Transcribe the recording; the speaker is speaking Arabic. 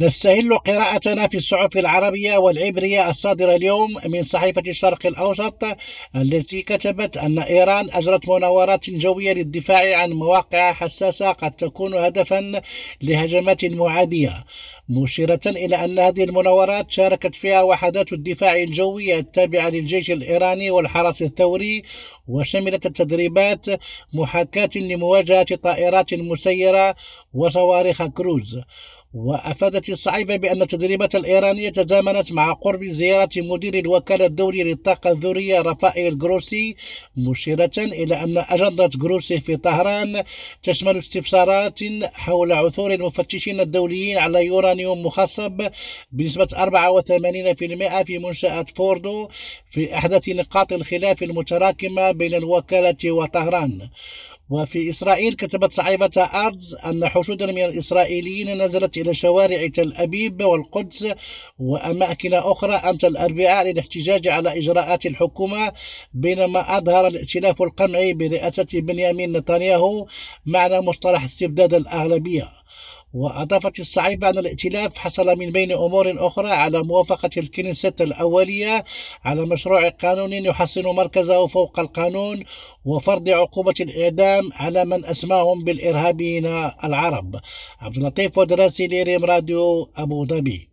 نستهل قراءتنا في الصحف العربية والعبرية الصادرة اليوم من صحيفة الشرق الأوسط التي كتبت أن إيران أجرت مناورات جوية للدفاع عن مواقع حساسة قد تكون هدفا لهجمات معادية مشيرة إلى أن هذه المناورات شاركت فيها وحدات الدفاع الجوي التابعة للجيش الإيراني والحرس الثوري وشملت التدريبات محاكاة لمواجهة طائرات مسيرة وصواريخ كروز وأفادت الصحيفة بأن التدريبات الإيرانية تزامنت مع قرب زيارة مدير الوكالة الدولية للطاقة الذرية رفائيل جروسي مشيرة إلى أن أجندة جروسي في طهران تشمل استفسارات حول عثور المفتشين الدوليين على يورانيوم مخصب بنسبة 84% في منشأة فوردو في أحدث نقاط الخلاف المتراكمة بين الوكالة وطهران. وفي إسرائيل كتبت صحيفة أردز أن حشودا من الإسرائيليين نزلت إلى شوارع تل أبيب والقدس وأماكن أخرى. أمس الأربعاء للاحتجاج على إجراءات الحكومة بينما أظهر الائتلاف القمعي برئاسة بنيامين نتنياهو معنى مصطلح استبداد الأغلبية. وأضافت الصحيفة أن الائتلاف حصل من بين أمور أخرى على موافقة الكنيسة الأولية على مشروع قانون يحصن مركزه فوق القانون وفرض عقوبة الإعدام على من أسماهم بالإرهابيين العرب. عبد اللطيف ودراسي لريم راديو أبو ظبي.